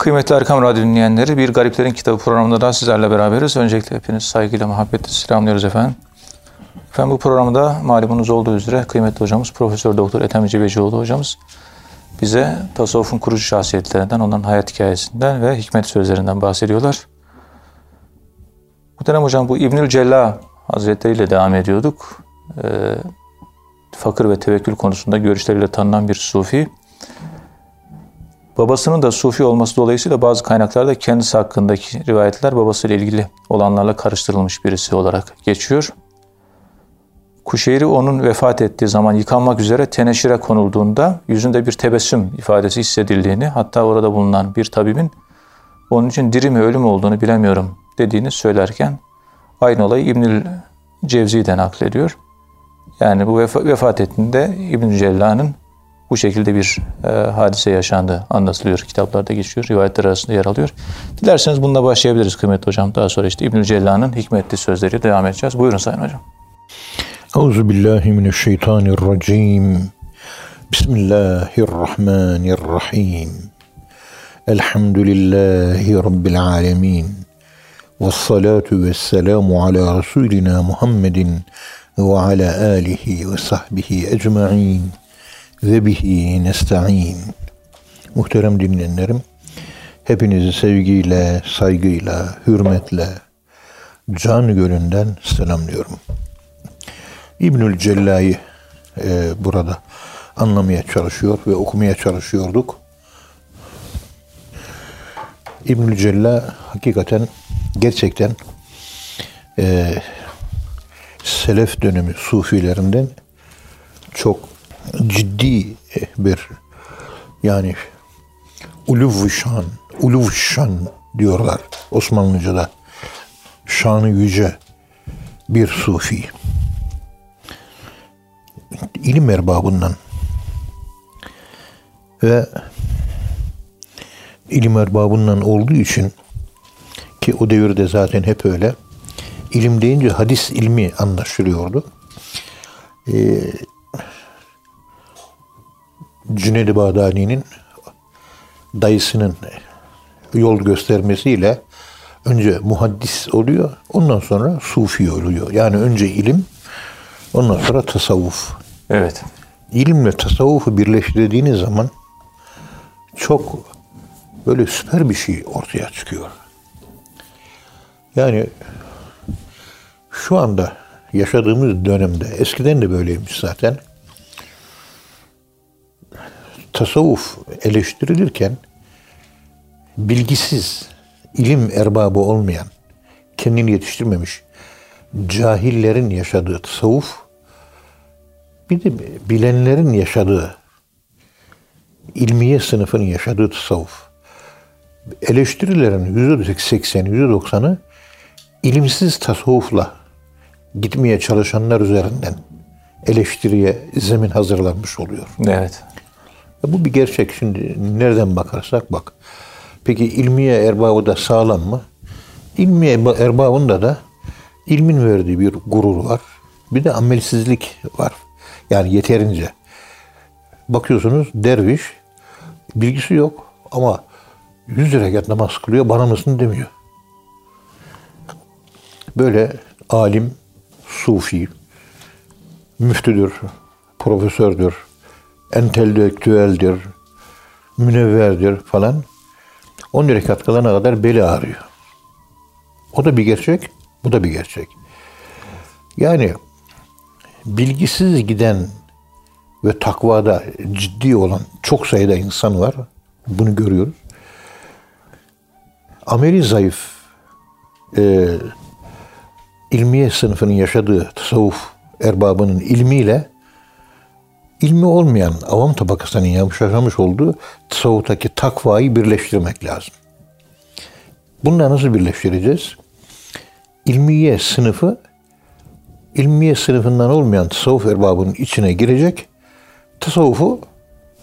Kıymetli Erkam Radyo dinleyenleri, Bir Gariplerin Kitabı programında da sizlerle beraberiz. Öncelikle hepiniz saygıyla, muhabbetle selamlıyoruz efendim. Efendim bu programda malumunuz olduğu üzere kıymetli hocamız Profesör Doktor Ethem Cebecioğlu hocamız bize tasavvufun kurucu şahsiyetlerinden, onların hayat hikayesinden ve hikmet sözlerinden bahsediyorlar. Dönem hocam bu İbnül Cella Hazretleri ile devam ediyorduk. Ee, fakir ve tevekkül konusunda görüşleriyle tanınan bir sufi. Babasının da sufi olması dolayısıyla bazı kaynaklarda kendisi hakkındaki rivayetler babasıyla ilgili olanlarla karıştırılmış birisi olarak geçiyor. Kuşeyri onun vefat ettiği zaman yıkanmak üzere teneşire konulduğunda yüzünde bir tebessüm ifadesi hissedildiğini, hatta orada bulunan bir tabibin onun için diri mi ölü mü olduğunu bilemiyorum dediğini söylerken aynı olayı İbnül Cevzi'den naklediyor. Yani bu vefa, vefat ettiğinde İbnül Cella'nın bu şekilde bir e, hadise yaşandı anlatılıyor. Kitaplarda geçiyor. Rivayetler arasında yer alıyor. Dilerseniz bununla başlayabiliriz kıymetli hocam. Daha sonra işte İbnül Cella'nın hikmetli sözleri devam edeceğiz. Buyurun Sayın Hocam. Euzu billahi mineşşeytanirracim. Bismillahirrahmanirrahim. Elhamdülillahi Rabbil alemin. Ve salatu ve selamu ala Resulina Muhammedin ve ala alihi ve sahbihi ecma'in ve bihi nesta'in. Muhterem dinleyenlerim, hepinizi sevgiyle, saygıyla, hürmetle, can gölünden selamlıyorum. İbnül Cella'yı e, burada anlamaya çalışıyor ve okumaya çalışıyorduk. İbnül Cella hakikaten gerçekten e, Selef dönemi Sufilerinden çok ciddi bir yani uluv şan, uluv şan diyorlar Osmanlıca'da. Şanı yüce bir sufi. İlim erbabından ve ilim erbabından olduğu için ki o devirde zaten hep öyle ilim deyince hadis ilmi anlaşılıyordu. Ee, Cüneyd-i Bağdadi'nin dayısının yol göstermesiyle önce muhaddis oluyor, ondan sonra sufi oluyor. Yani önce ilim, ondan sonra tasavvuf. Evet. İlimle tasavvufu birleştirdiğiniz zaman çok böyle süper bir şey ortaya çıkıyor. Yani şu anda yaşadığımız dönemde, eskiden de böyleymiş zaten, tasavvuf eleştirilirken bilgisiz, ilim erbabı olmayan, kendini yetiştirmemiş cahillerin yaşadığı tasavvuf bir de bilenlerin yaşadığı ilmiye sınıfının yaşadığı tasavvuf eleştirilerin %80'i, %90'ı ilimsiz tasavvufla gitmeye çalışanlar üzerinden eleştiriye zemin hazırlanmış oluyor. Evet. Bu bir gerçek. Şimdi nereden bakarsak bak. Peki ilmiye erbabı da sağlam mı? İlmiye erbabında da ilmin verdiği bir gurur var. Bir de amelsizlik var. Yani yeterince. Bakıyorsunuz derviş bilgisi yok ama yüz rekat namaz kılıyor bana mısın demiyor. Böyle alim, sufi, müftüdür, profesördür, entelektüeldir, münevverdir falan. 10 rekat kılana kadar beli ağrıyor. O da bir gerçek, bu da bir gerçek. Yani bilgisiz giden ve takvada ciddi olan çok sayıda insan var. Bunu görüyoruz. Ameli zayıf e, ilmiye sınıfının yaşadığı tasavvuf erbabının ilmiyle ilmi olmayan avam tabakasının yaşamış olduğu tasavvuftaki takvayı birleştirmek lazım. Bunları nasıl birleştireceğiz? İlmiye sınıfı ilmiye sınıfından olmayan tasavvuf erbabının içine girecek, tasavvufu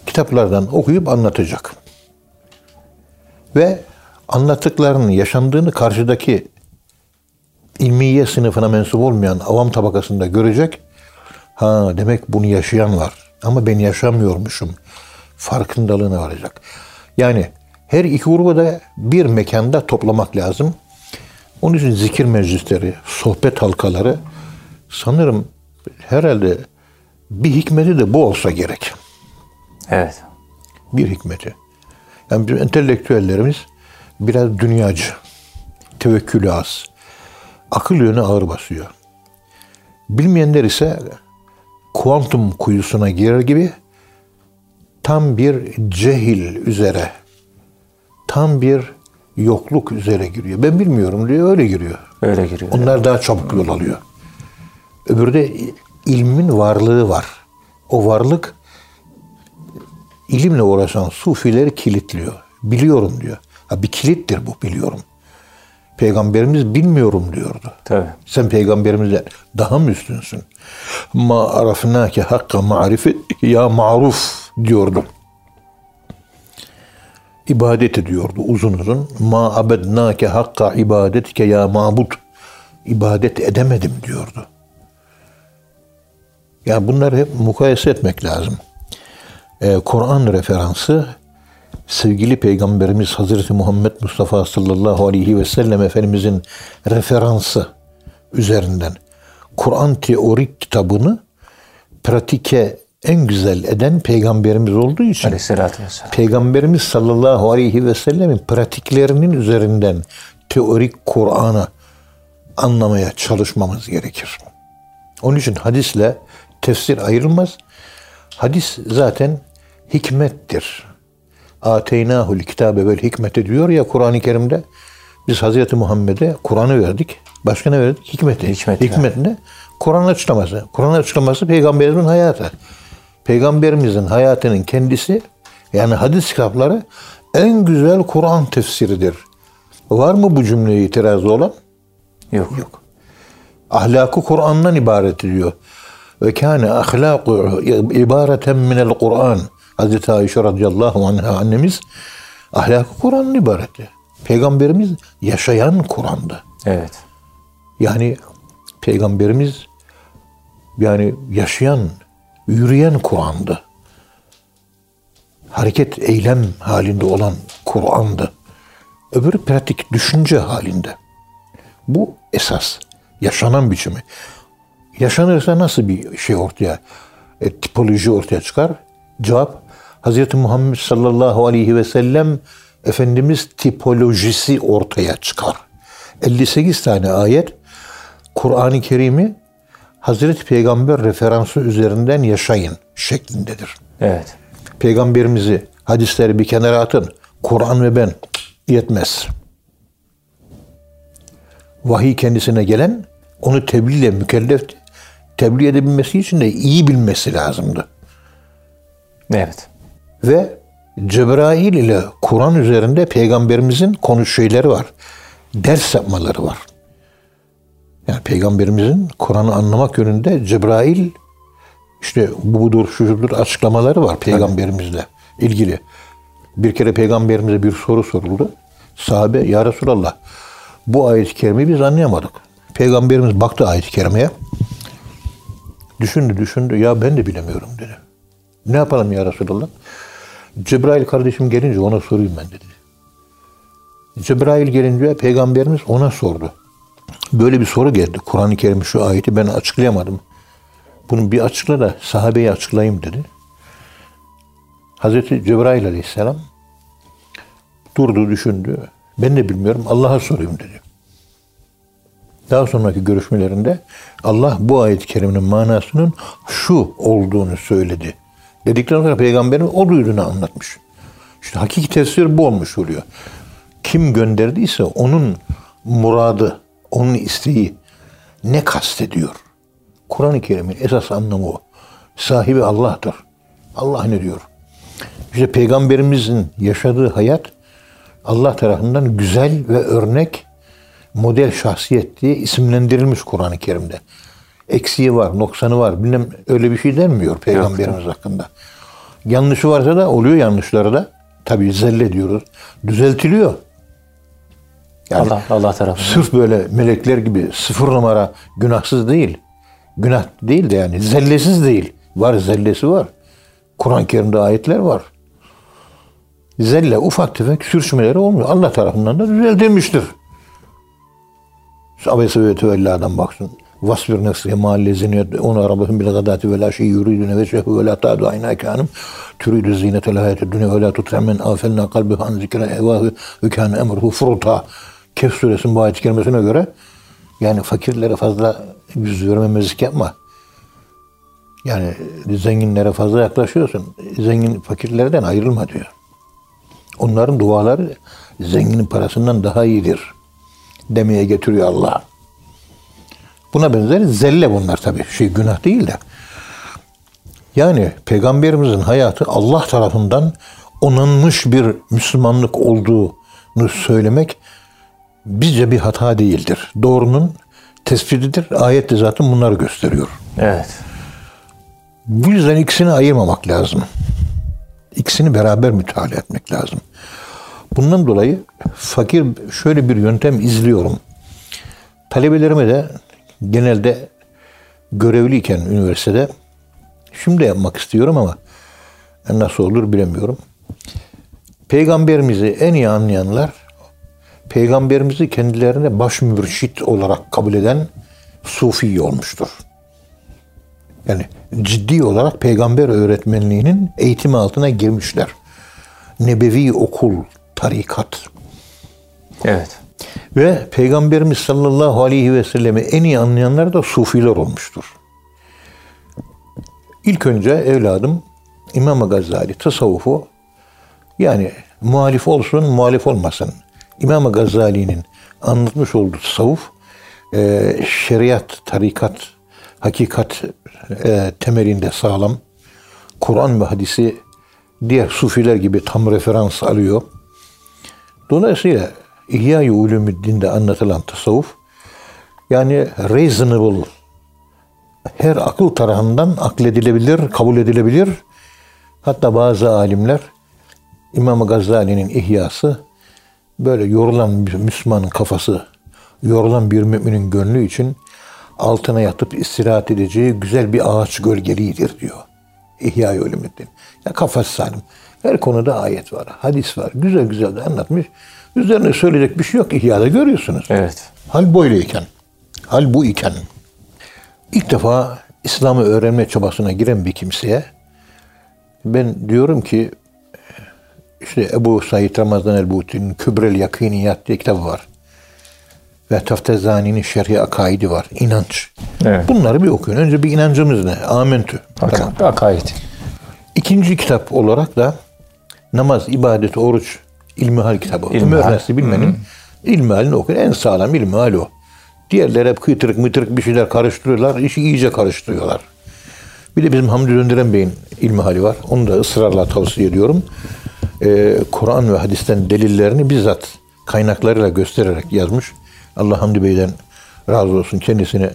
kitaplardan okuyup anlatacak. Ve anlattıklarının yaşandığını karşıdaki ilmiye sınıfına mensup olmayan avam tabakasında görecek. Ha demek bunu yaşayan var. Ama ben yaşamıyormuşum. Farkındalığına varacak. Yani Her iki grubu da bir mekanda toplamak lazım. Onun için zikir meclisleri, sohbet halkaları sanırım herhalde bir hikmeti de bu olsa gerek. Evet. Bir hikmeti. Yani bizim entelektüellerimiz biraz dünyacı, tevekkülü az, akıl yönü ağır basıyor. Bilmeyenler ise kuantum kuyusuna girer gibi tam bir cehil üzere, tam bir yokluk üzere giriyor. Ben bilmiyorum diyor, öyle giriyor. Öyle giriyor. Onlar daha çabuk yol alıyor. Öbürde ilmin varlığı var. O varlık ilimle uğraşan sufileri kilitliyor. Biliyorum diyor. Ha, bir kilittir bu biliyorum. Peygamberimiz bilmiyorum diyordu. Tabii. Sen peygamberimizden daha mı üstünsün? Ma arafnake hakka ma'rifet ya ma'ruf diyordu. İbadet ediyordu uzun uzun. Ma abednake hakka ibadetike ya mabud. İbadet edemedim diyordu. Yani bunları hep mukayese etmek lazım. Ee, Kur'an referansı sevgili Peygamberimiz Hazreti Muhammed Mustafa sallallahu aleyhi ve sellem Efendimizin referansı üzerinden Kur'an teorik kitabını pratike en güzel eden Peygamberimiz olduğu için. Peygamberimiz sallallahu aleyhi ve sellemin pratiklerinin üzerinden teorik Kur'an'ı anlamaya çalışmamız gerekir. Onun için hadisle tefsir ayrılmaz. Hadis zaten hikmettir. Ateynahul kitabe vel hikmete diyor ya Kur'an-ı Kerim'de. Biz Hazreti Muhammed'e Kur'an'ı verdik. Başka ne verdik? Hikmeti. Hikmet Hikmet ne? Kur'an açıklaması. Kur'an açıklaması peygamberimizin hayatı. Peygamberimizin hayatının kendisi yani hadis kitapları en güzel Kur'an tefsiridir. Var mı bu cümleye itirazı olan? Yok. Yok. Ahlakı Kur'an'dan ibaret diyor. Ve kâne ahlâku ibareten minel Kur'an. Hazreti Ayşe radıyallahu anha annemiz ahlakı Kur'an'ın ibaretti. Peygamberimiz yaşayan Kur'an'dı. Evet. Yani Peygamberimiz yani yaşayan, yürüyen Kur'an'dı. Hareket, eylem halinde olan Kur'an'dı. Öbürü pratik, düşünce halinde. Bu esas. Yaşanan biçimi. Yaşanırsa nasıl bir şey ortaya, e, tipoloji ortaya çıkar? Cevap, Hz. Muhammed sallallahu aleyhi ve sellem Efendimiz tipolojisi ortaya çıkar. 58 tane ayet Kur'an-ı Kerim'i Hazreti Peygamber referansı üzerinden yaşayın şeklindedir. Evet. Peygamberimizi hadisleri bir kenara atın. Kur'an ve ben yetmez. Vahiy kendisine gelen onu tebliğle mükellefti. Tebliğ edebilmesi için de iyi bilmesi lazımdı. Evet. Ve Cebrail ile Kur'an üzerinde peygamberimizin konuş şeyleri var. Ders yapmaları var. Yani peygamberimizin Kur'an'ı anlamak yönünde Cebrail işte bu budur, şudur açıklamaları var peygamberimizle ilgili. Bir kere peygamberimize bir soru soruldu. Sahabe ya Resulallah bu ayet-i kerimeyi biz anlayamadık. Peygamberimiz baktı ayet-i kerimeye. Düşündü düşündü ya ben de bilemiyorum dedi. Ne yapalım ya Resulallah? Cebrail kardeşim gelince ona sorayım ben dedi. Cebrail gelince peygamberimiz ona sordu. Böyle bir soru geldi. Kur'an-ı Kerim şu ayeti ben açıklayamadım. Bunu bir açıkla da sahabeye açıklayayım dedi. Hazreti Cebrail aleyhisselam durdu düşündü. Ben de bilmiyorum Allah'a sorayım dedi. Daha sonraki görüşmelerinde Allah bu ayet-i kerimenin manasının şu olduğunu söyledi. Dedikten sonra peygamberin o duyduğunu anlatmış. İşte hakiki tefsir bu olmuş oluyor. Kim gönderdiyse onun muradı, onun isteği ne kastediyor? Kur'an-ı Kerim'in esas anlamı o. Sahibi Allah'tır. Allah ne diyor? İşte peygamberimizin yaşadığı hayat Allah tarafından güzel ve örnek model şahsiyet diye isimlendirilmiş Kur'an-ı Kerim'de. Eksiği var, noksanı var. Bilmem öyle bir şey denmiyor peygamberimiz hakkında. Yanlışı varsa da oluyor yanlışları da. Tabii zelle diyoruz. Düzeltiliyor. Yani Allah Allah tarafından. sırf böyle melekler gibi sıfır numara günahsız değil. Günah değil de yani zellesiz değil. Var zellesi var. Kur'an-ı Kerim'de ayetler var. zelle ufak tefek sürçmeleri olmuyor. Allah tarafından da düzeltilmiştir. Abese ve tevellâdan baksın. Vasbir nefsiye mahallezini onu arabahın bil gadati ve la şey yuridune ve şehü ve la ta'du ayna kânım türidü zinetel hayatı dünya ve la tutremen afelna kalbihi an zikre evâhü ve kâne emruhu furuta. Kehf suresinin bu ayet kelimesine göre yani fakirlere fazla yüz vermemezlik yapma. Yani zenginlere fazla yaklaşıyorsun. Zengin fakirlerden ayrılma diyor. Onların duaları zenginin parasından daha iyidir demeye getiriyor Allah. Buna benzer zelle bunlar tabii. Şey günah değil de. Yani peygamberimizin hayatı Allah tarafından onanmış bir Müslümanlık olduğunu söylemek bizce bir hata değildir. Doğrunun tespitidir. Ayet de zaten bunları gösteriyor. Evet. Bu yüzden ikisini ayırmamak lazım. İkisini beraber müteala etmek lazım. Bundan dolayı fakir şöyle bir yöntem izliyorum. Talebelerime de genelde görevliyken üniversitede şimdi yapmak istiyorum ama nasıl olur bilemiyorum. Peygamberimizi en iyi anlayanlar peygamberimizi kendilerine baş mürşit olarak kabul eden sufi olmuştur. Yani ciddi olarak peygamber öğretmenliğinin eğitimi altına girmişler. Nebevi okul, tarikat. Evet. Ve Peygamberimiz sallallahu aleyhi ve sellemi en iyi anlayanlar da sufiler olmuştur. İlk önce evladım İmam Gazali tasavvufu yani muhalif olsun muhalif olmasın. İmam Gazali'nin anlatmış olduğu tasavvuf e, şeriat, tarikat, hakikat e, temelinde sağlam. Kur'an ve hadisi diğer sufiler gibi tam referans alıyor. Dolayısıyla İhya-i Ulumuddin'de anlatılan tasavvuf yani reasonable her akıl tarafından akledilebilir, kabul edilebilir. Hatta bazı alimler İmam Gazali'nin ihyası böyle yorulan bir Müslümanın kafası, yorulan bir müminin gönlü için altına yatıp istirahat edeceği güzel bir ağaç gölgeliğidir diyor. İhya-i Ulumuddin. Ya kafası salim. Her konuda ayet var, hadis var. Güzel güzel de anlatmış. Üzerine söyleyecek bir şey yok. İhya'da görüyorsunuz. Evet. Hal böyleyken, hal bu iken ilk defa İslam'ı öğrenme çabasına giren bir kimseye ben diyorum ki işte Ebu Said Ramazan el-Buti'nin Kübrel Yakiniyat diye kitabı var. Ve Taftezani'nin Şerhi Akaidi var. İnanç. Evet. Bunları bir okuyun. Önce bir inancımız ne? Amentü. Tamam. Ak- Akaid. İkinci kitap olarak da namaz, ibadet, oruç, ilmihal kitabı. İlmihal. Öğrenci bilmenin ilmihalini okuyun. En sağlam ilmihal o. Diğerleri hep kıytırık mıytırık bir şeyler karıştırıyorlar. işi iyice karıştırıyorlar. Bir de bizim Hamdi Döndüren Bey'in ilmihali var. Onu da ısrarla tavsiye ediyorum. Ee, Kur'an ve hadisten delillerini bizzat kaynaklarıyla göstererek yazmış. Allah Hamdi Bey'den razı olsun. Kendisini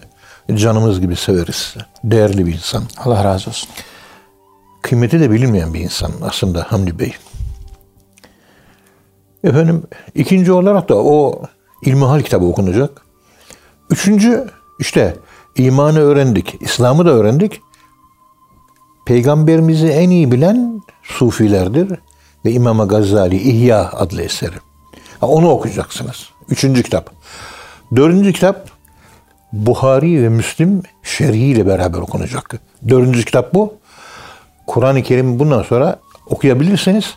canımız gibi severiz. Değerli bir insan Allah razı olsun. kıymeti de bilinmeyen bir insan aslında Hamdi Bey. Efendim ikinci olarak da o İlmihal kitabı okunacak. Üçüncü işte imanı öğrendik, İslam'ı da öğrendik. Peygamberimizi en iyi bilen sufilerdir ve İmam Gazali İhya adlı eseri. Ha, onu okuyacaksınız. Üçüncü kitap. Dördüncü kitap Buhari ve Müslim şerhiyle beraber okunacak. Dördüncü kitap bu. Kur'an-ı Kerim bundan sonra okuyabilirsiniz.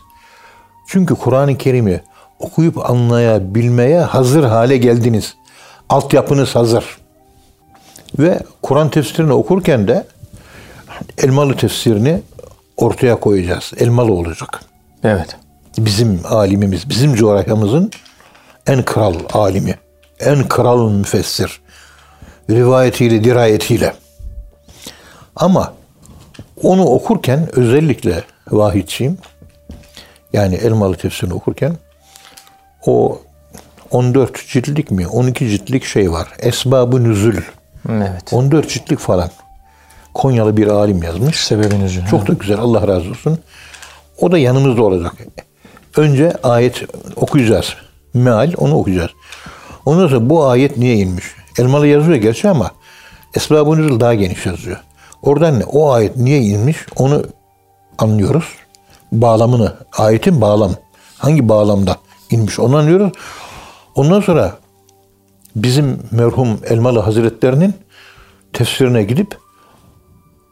Çünkü Kur'an-ı Kerim'i okuyup anlayabilmeye hazır hale geldiniz. Altyapınız hazır. Ve Kur'an tefsirini okurken de Elmalı tefsirini ortaya koyacağız. Elmalı olacak. Evet. Bizim alimimiz, bizim coğrafyamızın en kral alimi, en kral müfessir. Rivayetiyle, dirayetiyle. Ama onu okurken özellikle vahidçiyim. Yani Elmalı tefsirini okurken o 14 ciltlik mi 12 ciltlik şey var. Esbabı nüzül. Evet. 14 ciltlik falan. Konyalı bir alim yazmış. Üzerine. Çok da güzel Allah razı olsun. O da yanımızda olacak. Önce ayet okuyacağız. Meal onu okuyacağız. Ondan sonra bu ayet niye inmiş? Elmalı yazıyor gerçi ama Esbab-ı Nüzul daha geniş yazıyor. Oradan ne? O ayet niye inmiş? Onu anlıyoruz. Bağlamını, ayetin bağlam. Hangi bağlamda inmiş onu anlıyoruz. Ondan sonra bizim merhum Elmalı Hazretlerinin tefsirine gidip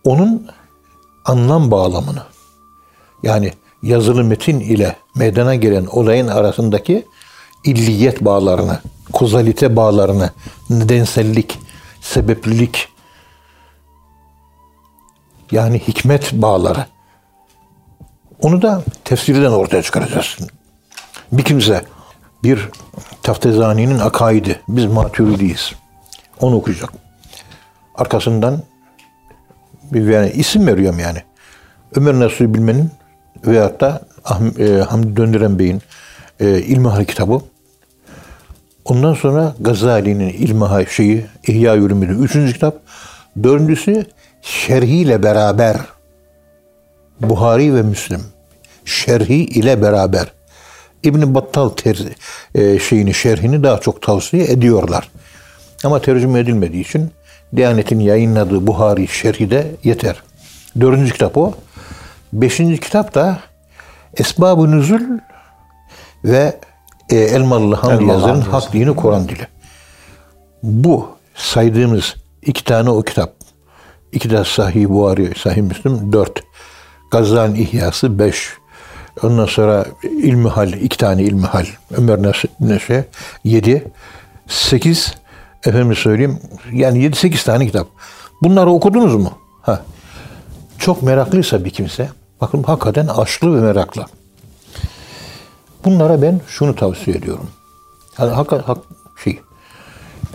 onun anlam bağlamını yani yazılı metin ile meydana gelen olayın arasındaki illiyet bağlarını, kozalite bağlarını, nedensellik, sebeplilik yani hikmet bağları. Onu da tefsirden ortaya çıkaracağız. Bir kimse bir Taftezani'nin akaidi, biz maturidiyiz. Onu okuyacak. Arkasından bir yani isim veriyorum yani. Ömer Nasuhi Bilmen'in veyahut da e, Hamdi Döndüren Bey'in e, İlmihal kitabı. Ondan sonra Gazali'nin İlmihal şeyi İhya Yürümü'nün üçüncü kitap. Dördüncüsü şerhiyle beraber Buhari ve Müslim şerhi ile beraber İbn Battal ter, e, şeyini şerhini daha çok tavsiye ediyorlar. Ama tercüme edilmediği için Diyanet'in yayınladığı Buhari şerhi de yeter. Dördüncü kitap o. Beşinci kitap da Esbab-ı Nüzul ve e, Elmalı Hamdi Elmalı yazarın Hamdi Hak Dini Kur'an Dili. Bu saydığımız iki tane o kitap. İki de Sahih Buhari, Sahih Müslim dört. Gazali'nin İhyası beş. Ondan sonra İlmihal, iki tane İlmihal. Ömer Neşe yedi. Sekiz. Efendim söyleyeyim. Yani yedi sekiz tane kitap. Bunları okudunuz mu? Ha. Çok meraklıysa bir kimse, bakın hakikaten aşklı ve meraklı. Bunlara ben şunu tavsiye ediyorum. Yani hak, hak şey,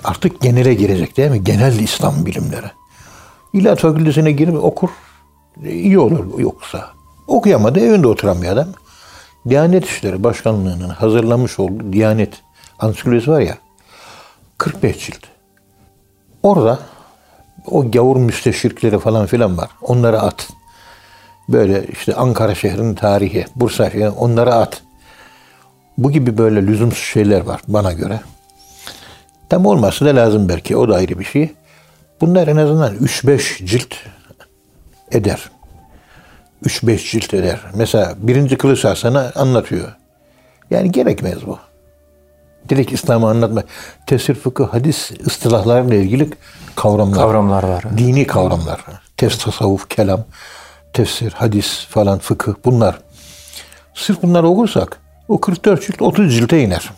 artık genele girecek değil mi? Genel İslam bilimleri. İlla fakültesine girip okur. iyi olur yoksa. Okuyamadı evinde oturan bir adam. Diyanet İşleri Başkanlığı'nın hazırlamış olduğu Diyanet ansiklopedisi var ya 45 cilt. Orada o gavur müsteşrikleri falan filan var. Onları at. Böyle işte Ankara şehrinin tarihi, Bursa şehri onları at. Bu gibi böyle lüzumsuz şeyler var bana göre. Tam olması da lazım belki. O da ayrı bir şey. Bunlar en azından 3-5 cilt eder. 3-5 cilt eder. Mesela birinci kılıç sana anlatıyor. Yani gerekmez bu. Direkt İslam'ı anlatma. Tefsir, fıkıh, hadis ıstılahlarıyla ilgili kavramlar. Kavramlar var. Dini kavramlar. Tefsir, tasavvuf, kelam, tefsir, hadis falan, fıkıh bunlar. Sırf bunları okursak o 44 cilt 30 cilte iner.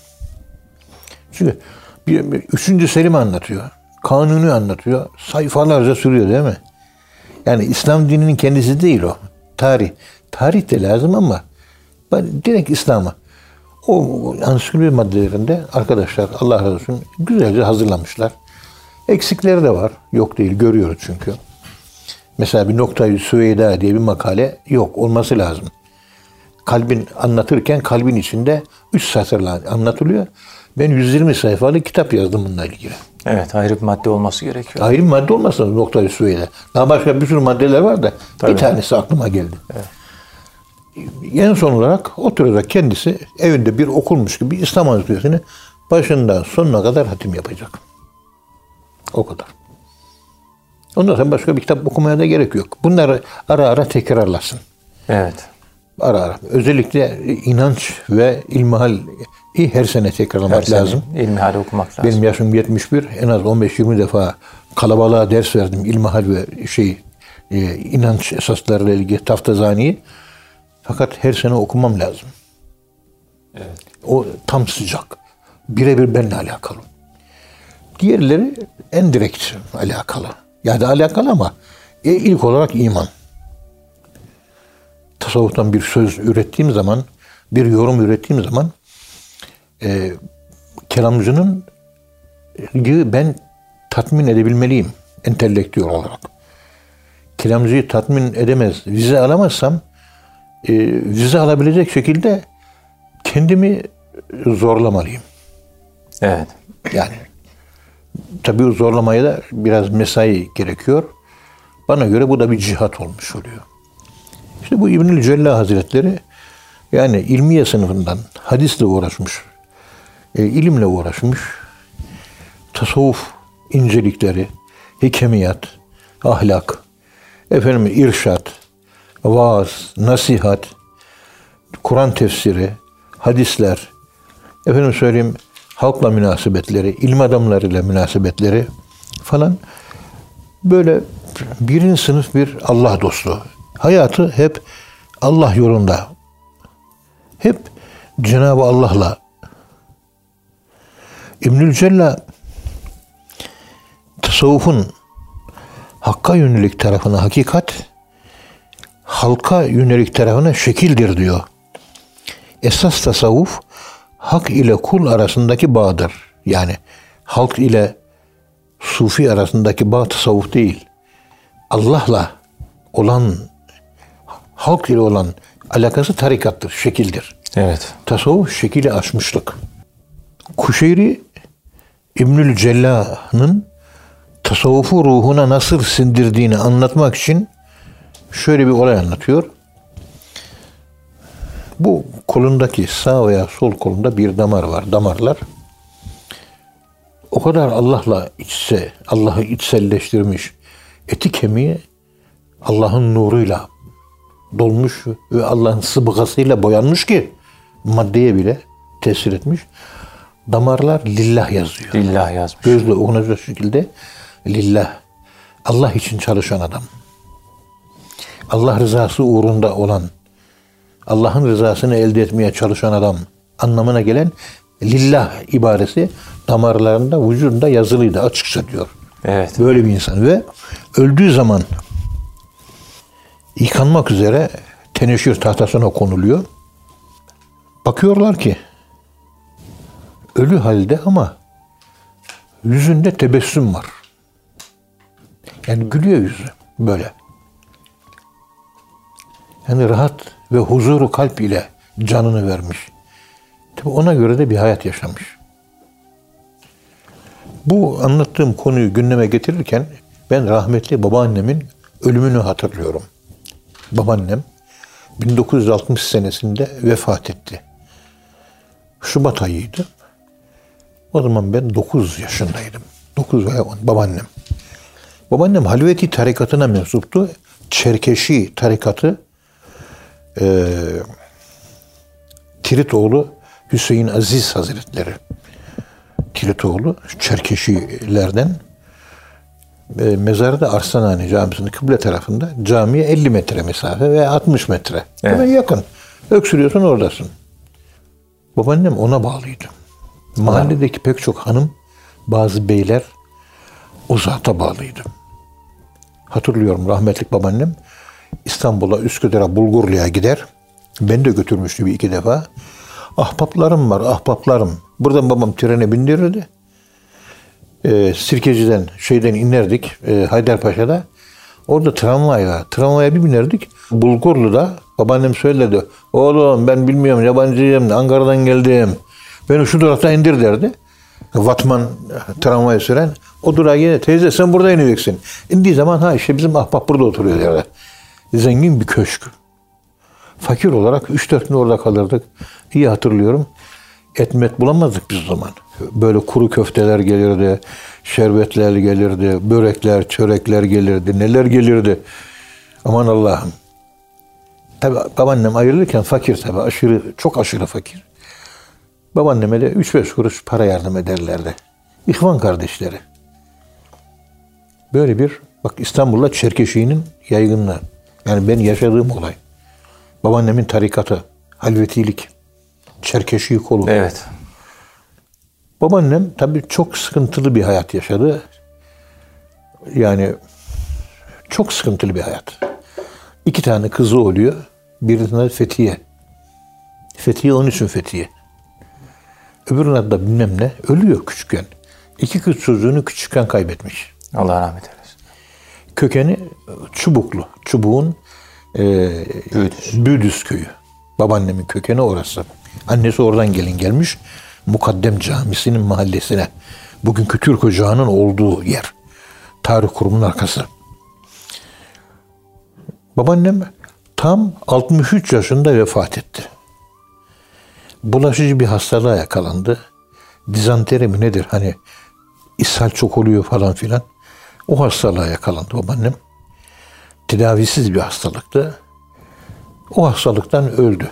Çünkü bir, bir, üçüncü Selim anlatıyor. Kanunu anlatıyor. Sayfalarca sürüyor değil mi? Yani İslam dininin kendisi değil o. Tarih. Tarih de lazım ama direkt İslam'a. O ansiklopedi maddelerinde arkadaşlar Allah razı olsun güzelce hazırlamışlar. Eksikleri de var. Yok değil. Görüyoruz çünkü. Mesela bir noktayı Süveyda diye bir makale yok. Olması lazım. Kalbin anlatırken kalbin içinde üç satırla anlatılıyor. Ben 120 sayfalık kitap yazdım bununla ilgili. Evet ayrı bir madde olması gerekiyor. Ayrı bir madde olmasa noktayı Süveyda. Daha başka bir sürü maddeler var da Tabii. bir tanesi aklıma geldi. Evet. En son olarak oturarak kendisi evinde bir okulmuş gibi İslam Ansiklopedisini başından sonuna kadar hatim yapacak. O kadar. Ondan sonra başka bir kitap okumaya da gerek yok. Bunları ara ara tekrarlasın. Evet. Ara ara. Özellikle inanç ve ilmihal her sene tekrarlamak Her sene lazım. ilmihal okumak lazım. Benim yaşım 71. En az 15-20 defa kalabalığa ders verdim. İlmihal ve şey e, inanç esaslarıyla ilgili taftazaniyi. Fakat her sene okumam lazım. Evet. O tam sıcak. Birebir benimle alakalı. Diğerleri en direkt alakalı. Yani alakalı ama e, ilk olarak iman. Tasavvuftan bir söz ürettiğim zaman, bir yorum ürettiğim zaman e, kelamcının ben tatmin edebilmeliyim entelektüel olarak. Kelamcıyı tatmin edemez, vize alamazsam e, vize alabilecek şekilde kendimi zorlamalıyım. Evet. Yani tabii zorlamaya da biraz mesai gerekiyor. Bana göre bu da bir cihat olmuş oluyor. İşte bu İbnül Cella Hazretleri yani ilmiye sınıfından hadisle uğraşmış, e, ilimle uğraşmış, tasavvuf incelikleri, hikemiyat, ahlak, efendim irşat, vaaz, nasihat, Kur'an tefsiri, hadisler, efendim söyleyeyim halkla münasebetleri, ilim adamlarıyla münasebetleri falan böyle birinci sınıf bir Allah dostu. Hayatı hep Allah yolunda. Hep Cenab-ı Allah'la. İbnül Cella tasavvufun hakka yönelik tarafına hakikat, halka yönelik tarafına şekildir diyor. Esas tasavvuf hak ile kul arasındaki bağdır. Yani halk ile sufi arasındaki bağ tasavvuf değil. Allah'la olan halk ile olan alakası tarikattır, şekildir. Evet. Tasavvuf şekili aşmışlık. Kuşeyri İbnül Cella'nın tasavvufu ruhuna nasıl sindirdiğini anlatmak için şöyle bir olay anlatıyor. Bu kolundaki sağ veya sol kolunda bir damar var. Damarlar o kadar Allah'la içse, Allah'ı içselleştirmiş, eti kemiği Allah'ın nuruyla dolmuş ve Allah'ın sıbgasıyla boyanmış ki maddeye bile tesir etmiş. Damarlar lillah yazıyor. Lillah yazmış. Gözle okunacak şekilde lillah. Allah için çalışan adam. Allah rızası uğrunda olan, Allah'ın rızasını elde etmeye çalışan adam anlamına gelen lillah ibaresi damarlarında, vücudunda yazılıydı açıkça diyor. Evet. Böyle bir insan ve öldüğü zaman yıkanmak üzere teneşir tahtasına konuluyor. Bakıyorlar ki ölü halde ama yüzünde tebessüm var. Yani gülüyor yüzü böyle. Yani rahat ve huzuru kalp ile canını vermiş. Tabi ona göre de bir hayat yaşamış. Bu anlattığım konuyu gündeme getirirken ben rahmetli babaannemin ölümünü hatırlıyorum. Babaannem 1960 senesinde vefat etti. Şubat ayıydı. O zaman ben 9 yaşındaydım. 9 veya 10 babaannem. Babaannem Halveti tarikatına mensuptu. Çerkeşi tarikatı e, Tiritoğlu Hüseyin Aziz Hazretleri. Tiritoğlu Çerkeşilerden e, mezarı da Arslanhane Camisi'nin kıble tarafında. Camiye 50 metre mesafe ve 60 metre. Evet. Hemen yakın. Öksürüyorsun oradasın. Babaannem ona bağlıydı. Mahalledeki pek çok hanım, bazı beyler o zata bağlıydı. Hatırlıyorum rahmetlik babaannem İstanbul'a, Üsküdar'a, Bulgurlu'ya gider. Beni de götürmüştü bir iki defa. Ahbaplarım var, ahbaplarım. Buradan babam trene bindirirdi. Ee, Sirkeci'den, şeyden inerdik e, Haydarpaşa'da. Orada tramvaya, tramvaya bir binerdik. Bulgurlu'da babaannem söyledi. Oğlum ben bilmiyorum yabancıyım, Ankara'dan geldim. Beni şu durakta indir derdi. Vatman tramvayı süren. O durağa yine teyze sen burada ineceksin. İndiği zaman ha işte bizim ahbap burada oturuyor derdi. Zengin bir köşk. Fakir olarak 3-4 gün orada kalırdık. İyi hatırlıyorum. Etmet bulamazdık biz o zaman. Böyle kuru köfteler gelirdi, şerbetler gelirdi, börekler, çörekler gelirdi, neler gelirdi. Aman Allah'ım. Tabi babaannem ayrılırken fakir tabi aşırı, çok aşırı fakir. Babaanneme de 3-5 kuruş para yardım ederlerdi. İhvan kardeşleri. Böyle bir, bak İstanbul'da Çerkeşi'nin yaygınlığı. Yani ben yaşadığım olay. Babaannemin tarikatı, halvetilik, Çerkeşi kolu. Evet. Babaannem tabii çok sıkıntılı bir hayat yaşadı. Yani çok sıkıntılı bir hayat. İki tane kızı oluyor. Birinin adı Fethiye. Fethiye onun için Fethiye. Öbürünün adı da bilmem ne. Ölüyor küçükken. İki kız çocuğunu küçükken kaybetmiş. Allah rahmet eylesin. Kökeni Çubuklu. Çubuğun e, Büyüdüz. Büyüdüz köyü. Babaannemin kökeni orası. Annesi oradan gelin gelmiş. Mukaddem Camisi'nin mahallesine. Bugünkü Türk Ocağı'nın olduğu yer. Tarih kurumunun arkası. Babaannem tam 63 yaşında vefat etti. Bulaşıcı bir hastalığa yakalandı. Dizanteri mi nedir hani ishal çok oluyor falan filan. O hastalığa yakalandı babaannem. Tedavisiz bir hastalıktı. O hastalıktan öldü.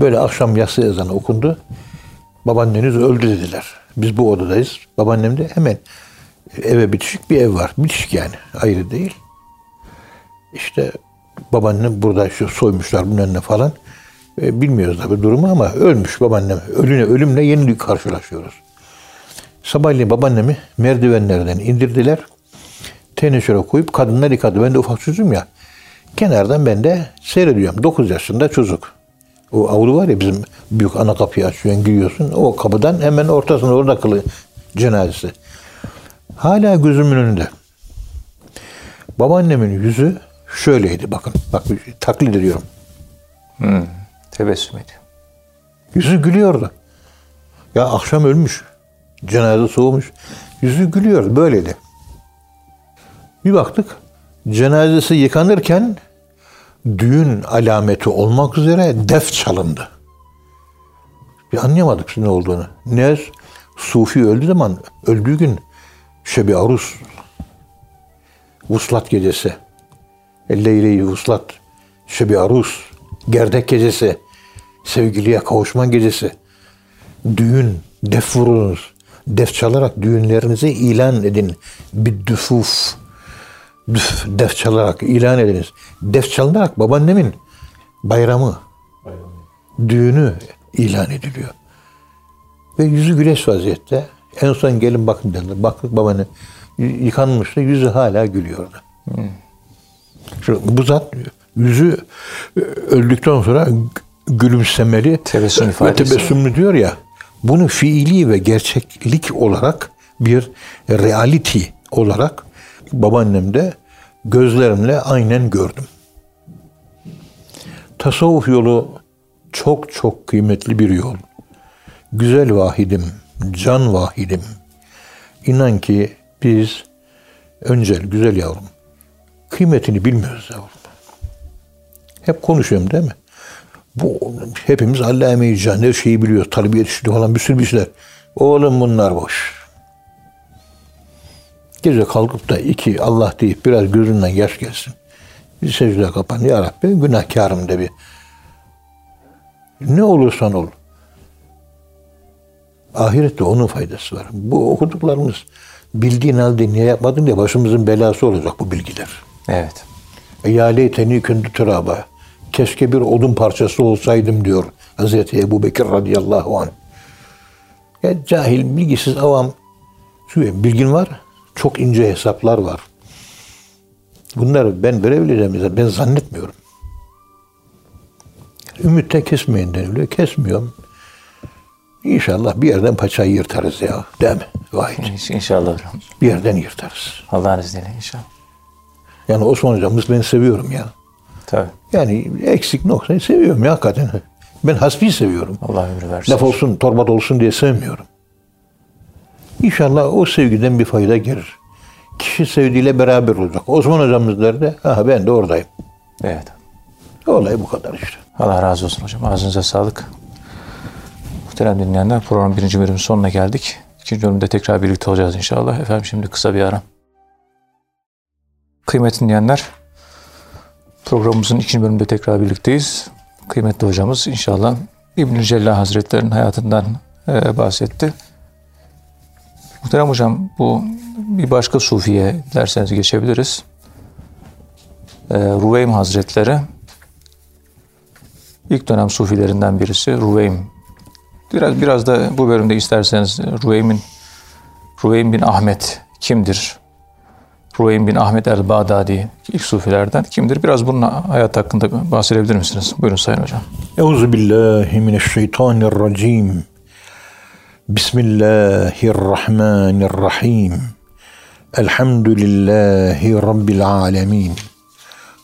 Böyle akşam yatsı ezanı okundu. Babaanneniz öldü dediler. Biz bu odadayız. Babaannem de hemen eve bitişik bir ev var. Bitişik yani. Ayrı değil. İşte babaannem burada şu soymuşlar bunun önüne falan. E, bilmiyoruz tabii durumu ama ölmüş babaannem. Ölüne, ölümle yeni karşılaşıyoruz. Sabahleyin babaannemi merdivenlerden indirdiler. Teneşöre koyup kadınlar yıkadı. Ben de ufak çocuğum ya. Kenardan ben de seyrediyorum. 9 yaşında çocuk. O avlu var ya bizim büyük ana kapıyı açıyorsun giriyorsun. O kapıdan hemen ortasında orada kılı cenazesi. Hala gözümün önünde. Babaannemin yüzü şöyleydi bakın. Bak taklit ediyorum. Hmm. Tebessüm ediyor. Yüzü gülüyordu. Ya akşam ölmüş. Cenaze soğumuş. Yüzü gülüyor. Böyleydi. Bir baktık. Cenazesi yıkanırken düğün alameti olmak üzere def çalındı. Bir anlayamadık ne olduğunu. Ne Sufi öldü zaman öldüğü gün Şebi Arus Vuslat gecesi Leyle-i Vuslat Şebi Arus Gerdek gecesi sevgiliye kavuşma gecesi düğün def vurunuz def çalarak düğünlerinizi ilan edin bir düfuf düf, def çalarak ilan ediniz def çalınarak babaannemin bayramı düğünü ilan ediliyor ve yüzü güleş vaziyette en son gelin bakın dediler. Baktık babaanne yıkanmıştı. Yüzü hala gülüyordu. Hmm. Şu, bu zat yüzü e, öldükten sonra gülümsemeli tebessüm ve tebessümlü diyor ya bunu fiili ve gerçeklik olarak bir reality olarak babaannemde gözlerimle aynen gördüm. Tasavvuf yolu çok çok kıymetli bir yol. Güzel vahidim, can vahidim. İnan ki biz öncel, güzel yavrum, kıymetini bilmiyoruz yavrum. Hep konuşuyorum değil mi? Bu hepimiz allame-i can, her şeyi biliyoruz. Talep yetiştiriyor falan bir sürü bir şeyler. Oğlum bunlar boş. Gece kalkıp da iki Allah deyip biraz gözünden yaş gelsin. Bir secde kapan. Ya Rabbi günahkarım de bir. Ne olursan ol. Ahirette onun faydası var. Bu okuduklarımız bildiğin halde niye yapmadın diye başımızın belası olacak bu bilgiler. Evet. Ya leyteni kündü türaba. Keşke bir odun parçası olsaydım diyor Hazreti Ebu Bekir radıyallahu anh. Ya cahil, bilgisiz, avam. Bilgin var, çok ince hesaplar var. Bunları ben verebileceğim ben zannetmiyorum. Ümitte kesmeyin deniliyor. Kesmiyorum. İnşallah bir yerden paçayı yırtarız ya. Değil mi? Vahit. İnşallah hocam. Bir yerden yırtarız. Allah'ın izniyle inşallah. Yani Osman hocamız ben seviyorum ya. Tabii. Yani eksik noktayı seviyorum ya hakikaten. Ben hasbi seviyorum. Allah ömrü versin. Laf olsun, torba olsun diye sevmiyorum. İnşallah o sevgiden bir fayda gelir. Kişi sevdiğiyle beraber olacak. Osman hocamız derdi, ha ben de oradayım. Evet. Olay bu kadar işte. Allah razı olsun hocam. Ağzınıza sağlık. Muhterem dinleyenler programın birinci bölümün sonuna geldik. İkinci bölümde tekrar birlikte olacağız inşallah. Efendim şimdi kısa bir ara. Kıymetli dinleyenler programımızın ikinci bölümünde tekrar birlikteyiz. Kıymetli hocamız inşallah İbn-i Cellah Hazretleri'nin hayatından e, bahsetti. Muhterem hocam bu bir başka sufiye derseniz geçebiliriz. E, Ruveym Hazretleri ilk dönem sufilerinden birisi Ruveym Biraz biraz da bu bölümde isterseniz Ruveym'in Ruveym bin Ahmet kimdir? Ruveym bin Ahmet el-Bağdadi ilk sufilerden kimdir? Biraz bunun hayat hakkında bahsedebilir misiniz? Buyurun Sayın Hocam. Euzu billahi. Bismillahirrahmanirrahim. Elhamdülillahi Rabbil alemin.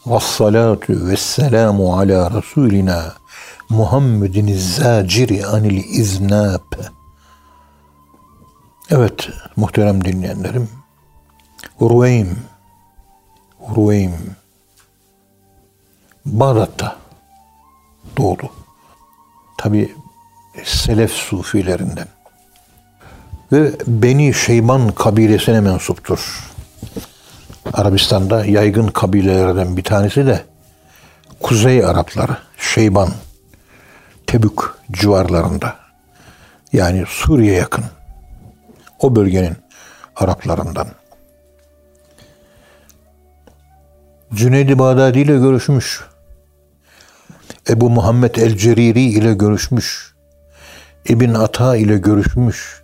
Vessalatu vesselamu ala Resulina Muhammedin zaciri anil iznab. Evet muhterem dinleyenlerim. Urveym Urveym Bağdat'ta doğdu. Tabi Selef Sufilerinden. Ve Beni Şeyban kabilesine mensuptur. Arabistan'da yaygın kabilelerden bir tanesi de Kuzey Arapları, Şeyban Tebük civarlarında. Yani Suriye yakın. O bölgenin Araplarından. Cüneyd-i Bağdadi ile görüşmüş. Ebu Muhammed el-Ceriri ile görüşmüş. İbn Ata ile görüşmüş.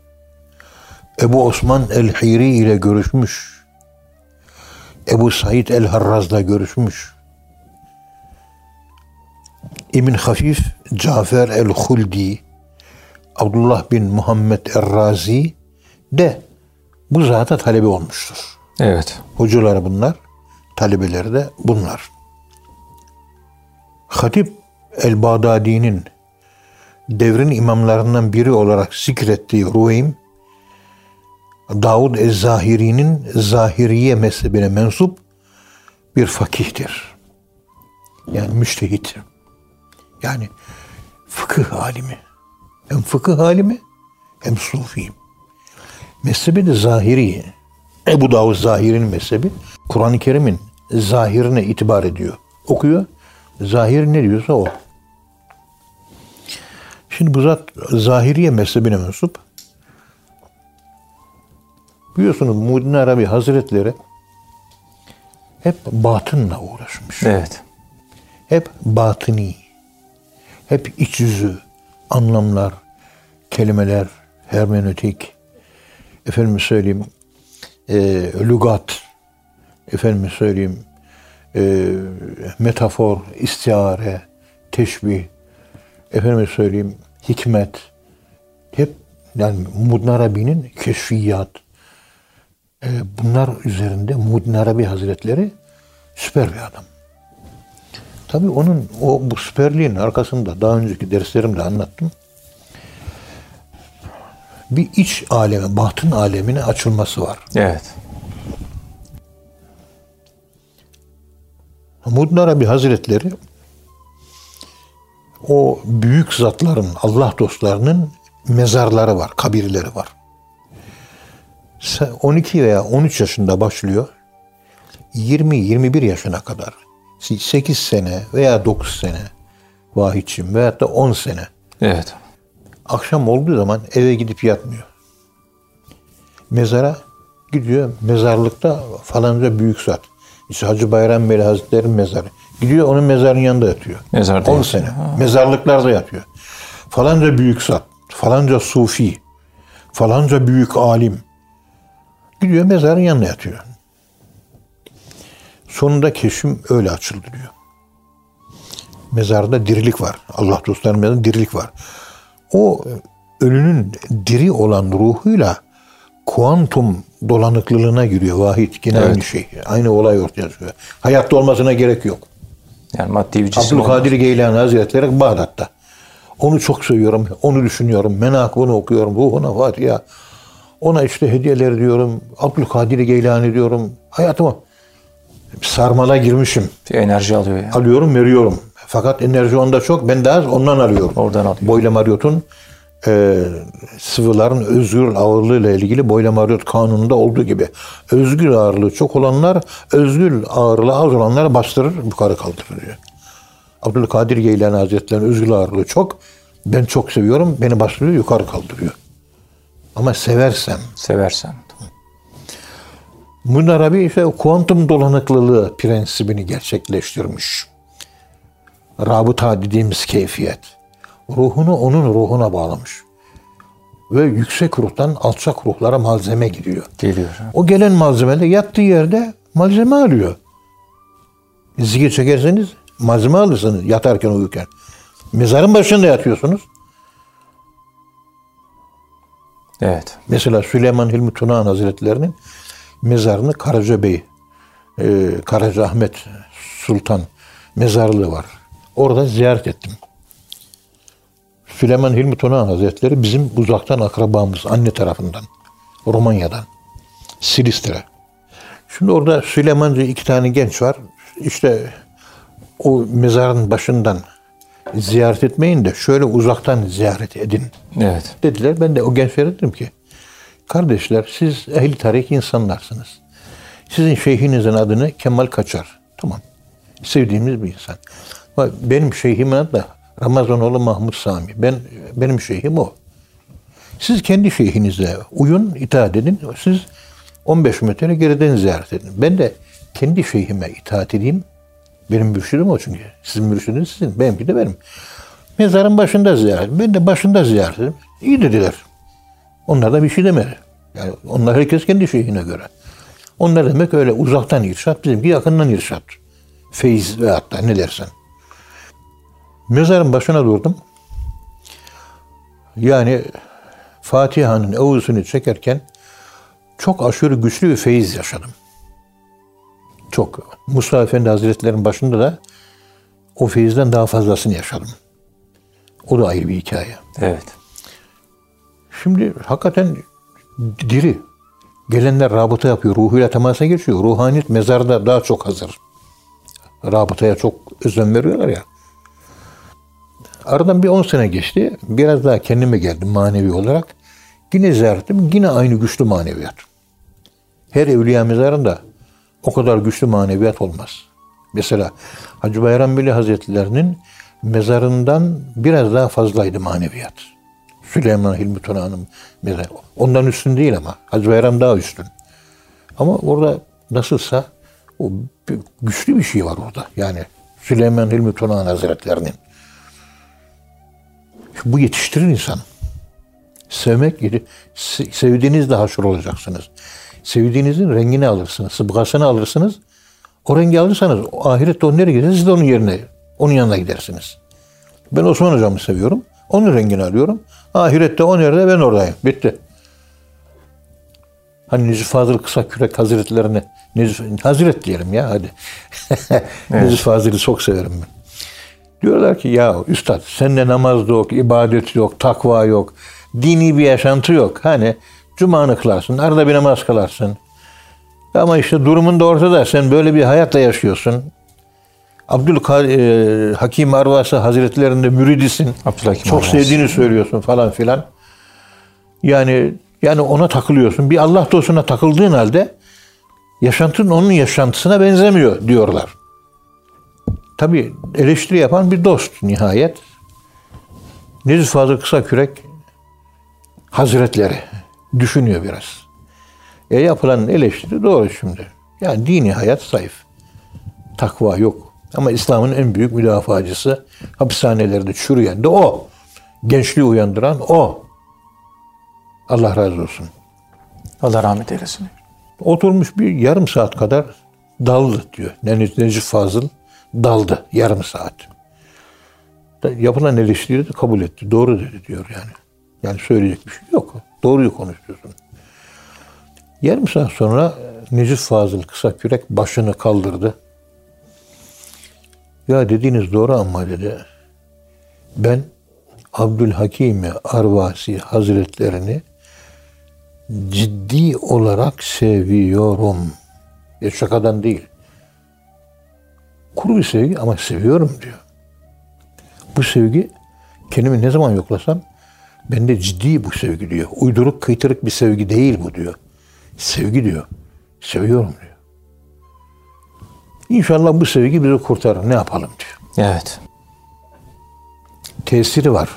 Ebu Osman el-Hiri ile görüşmüş. Ebu Said el-Harraz'la görüşmüş. İbn Hafif, Cafer el-Huldi, Abdullah bin Muhammed el-Razi de bu zata talebi olmuştur. Evet. Hocaları bunlar, talebeleri de bunlar. Hatip el-Bağdadi'nin devrin imamlarından biri olarak zikrettiği Ruheym, Davud el-Zahiri'nin Zahiriye mezhebine mensup bir fakihtir. Yani müştehit. Yani fıkıh alimi. Hem fıkıh alimi hem sufi. Mezhebi de zahiri. Ebu Davud Zahiri'nin mezhebi. Kur'an-ı Kerim'in zahirine itibar ediyor. Okuyor. Zahir ne diyorsa o. Şimdi bu zat Zahiriye mezhebine mensup. Biliyorsunuz Muhyiddin Arabi Hazretleri hep batınla uğraşmış. Evet. Hep batıni. Hep iç yüzü, anlamlar, kelimeler, hermenötik, efendim söyleyeyim, e, lügat, efendim söyleyeyim, e, metafor, istiare, teşbih, efendim söyleyeyim, hikmet, hep yani Muhyiddin Arabi'nin keşfiyat, bunlar üzerinde Muhyiddin Arabi Hazretleri süper bir adam. Tabii onun o bu süperliğin arkasında daha önceki derslerimde anlattım. Bir iç aleme, batın alemine açılması var. Evet. Muhyiddin Arabi Hazretleri o büyük zatların, Allah dostlarının mezarları var, kabirleri var. 12 veya 13 yaşında başlıyor. 20-21 yaşına kadar 8 sene veya 9 sene vahidçim veyahut da 10 sene Evet. akşam olduğu zaman eve gidip yatmıyor. Mezara gidiyor. Mezarlıkta falanca büyük zat. İşte Hacı Bayram Veli Hazretleri'nin mezarı. Gidiyor onun mezarının yanında yatıyor. Mezarda 10 yatıyor. sene. Mezarlıklarda yatıyor. Falanca büyük zat. Falanca sufi. Falanca büyük alim. Gidiyor mezarın yanına yatıyor. Sonunda keşfim öyle açıldı diyor. Mezarda dirilik var. Allah dostlarının mezarında dirilik var. O ölünün diri olan ruhuyla kuantum dolanıklılığına giriyor vahid. Yine Evet. aynı şey. Aynı olay ortaya çıkıyor. Hayatta olmasına gerek yok. Yani maddi bir cisim Abdülkadir Geylani Hazretleri Bağdat'ta. Onu çok seviyorum. Onu düşünüyorum. Menakını okuyorum. Ruhuna Fatiha. Ona işte hediyeler diyorum. Abdülkadir Geylani diyorum. Hayatıma sarmala girmişim. bir enerji alıyor yani. Alıyorum, veriyorum. Fakat enerji onda çok. Ben az ondan alıyorum. Oradan alıyor. Boyla Marriot'un e, sıvıların özgür ağırlığıyla ilgili Boyla Marriott kanununda olduğu gibi özgür ağırlığı çok olanlar özgür ağırlığı az olanları bastırır yukarı kaldırır diyor. Abdülkadir Geylani Hazretleri'nin özgür ağırlığı çok. Ben çok seviyorum. Beni bastırıyor yukarı kaldırıyor. Ama seversem Seversen. Muhyiddin Arabi ise kuantum dolanıklılığı prensibini gerçekleştirmiş. Rabıta dediğimiz keyfiyet. Ruhunu onun ruhuna bağlamış. Ve yüksek ruhtan alçak ruhlara malzeme gidiyor. Geliyor. O gelen malzeme de yattığı yerde malzeme alıyor. Zikir çekerseniz malzeme alırsınız yatarken uyurken. Mezarın başında yatıyorsunuz. Evet. Mesela Süleyman Hilmi Tunağan Hazretleri'nin mezarını Karacabey, e, Karaca Ahmet Sultan mezarlığı var. Orada ziyaret ettim. Süleyman Hilmi Tunağan Hazretleri bizim uzaktan akrabamız anne tarafından. Romanya'dan. Silistre. Şimdi orada Süleymancı iki tane genç var. İşte o mezarın başından ziyaret etmeyin de şöyle uzaktan ziyaret edin Evet. dediler. Ben de o gençlere dedim ki kardeşler siz ehli tarih insanlarsınız. Sizin şeyhinizin adını Kemal Kaçar. Tamam. Sevdiğimiz bir insan. Ama Benim şeyhimin adı Ramazanoğlu Mahmut Sami. Ben benim şeyhim o. Siz kendi şeyhinize uyun, itaat edin. Siz 15 metre geriden ziyaret edin. Ben de kendi şeyhime itaat edeyim. Benim mürşidim o çünkü. Sizin mürşidiniz sizin. Benimki de benim. Mezarın başında ziyaret. Ben de başında ziyaret edeyim. İyi dediler. Onlar da bir şey demedi. Yani onlar herkes kendi şeyhine göre. Onlar demek öyle uzaktan irşat, bizimki yakından irşat. Feyiz ve hatta ne dersen. Mezarın başına durdum. Yani Fatiha'nın evuzunu çekerken çok aşırı güçlü bir feyiz yaşadım. Çok. Musa Efendi Hazretleri'nin başında da o feyizden daha fazlasını yaşadım. O da ayrı bir hikaye. Evet. Şimdi hakikaten diri. Gelenler rabıta yapıyor. Ruhuyla temasa geçiyor. Ruhaniyet mezarda daha çok hazır. Rabıtaya çok özen veriyorlar ya. Aradan bir 10 sene geçti. Biraz daha kendime geldim manevi olarak. Yine ziyaretim yine aynı güçlü maneviyat. Her evliya mezarında o kadar güçlü maneviyat olmaz. Mesela Hacı Bayram Veli Hazretleri'nin mezarından biraz daha fazlaydı maneviyat. Süleyman Hilmi Tuna'nın mezarı. Ondan üstün değil ama. Hacı Bayram daha üstün. Ama orada nasılsa o güçlü bir şey var orada. Yani Süleyman Hilmi Tuna'nın Hazretleri'nin. Bu yetiştirir insan. Sevmek. Sevdiğinizle haşır olacaksınız. Sevdiğinizin rengini alırsınız. Sıbgasını alırsınız. O rengi alırsanız ahirette o nereye gider? Siz de onun yerine, onun yanına gidersiniz. Ben Osman hocamı seviyorum. Onun rengini alıyorum. Ahirette o nerede ben oradayım. Bitti. Hani Necip Fazıl Kısa Kürek Hazretlerine Necip, Hazret diyelim ya hadi. evet. Necip Fazıl'ı çok severim ben. Diyorlar ki ya üstad sende namaz yok, ibadet yok, takva yok, dini bir yaşantı yok. Hani cumanı kılarsın, arada bir namaz kılarsın. Ama işte durumun da ortada. Sen böyle bir hayatla yaşıyorsun. Abdülhakim e, Arvası Hazretlerinde müridisin. Abdülhakim Çok Arvası. sevdiğini söylüyorsun falan filan. Yani yani ona takılıyorsun. Bir Allah dostuna takıldığın halde yaşantın onun yaşantısına benzemiyor diyorlar. Tabi eleştiri yapan bir dost nihayet. Necip Fazıl Kısakürek Hazretleri düşünüyor biraz. E yapılan eleştiri doğru şimdi. Yani dini hayat zayıf. Takva yok. Ama İslam'ın en büyük müdafacısı hapishanelerde çürüyen de o. Gençliği uyandıran o. Allah razı olsun. Allah rahmet eylesin. Oturmuş bir yarım saat kadar daldı diyor. Necip Fazıl daldı yarım saat. Yapılan eleştiri de kabul etti. Doğru dedi diyor yani. Yani söyleyecek bir şey yok. Doğruyu konuşuyorsun. Yarım saat sonra Necip Fazıl kısa kürek başını kaldırdı. Ya dediğiniz doğru ama dedi. Ben Abdülhakim Arvasi Hazretlerini ciddi olarak seviyorum. Ya şakadan değil. Kuru bir sevgi ama seviyorum diyor. Bu sevgi kendimi ne zaman yoklasam bende ciddi bu sevgi diyor. Uyduruk kıytırık bir sevgi değil bu diyor. Sevgi diyor. Seviyorum diyor. İnşallah bu sevgi bizi kurtarır. Ne yapalım diyor. Evet. Tesiri var.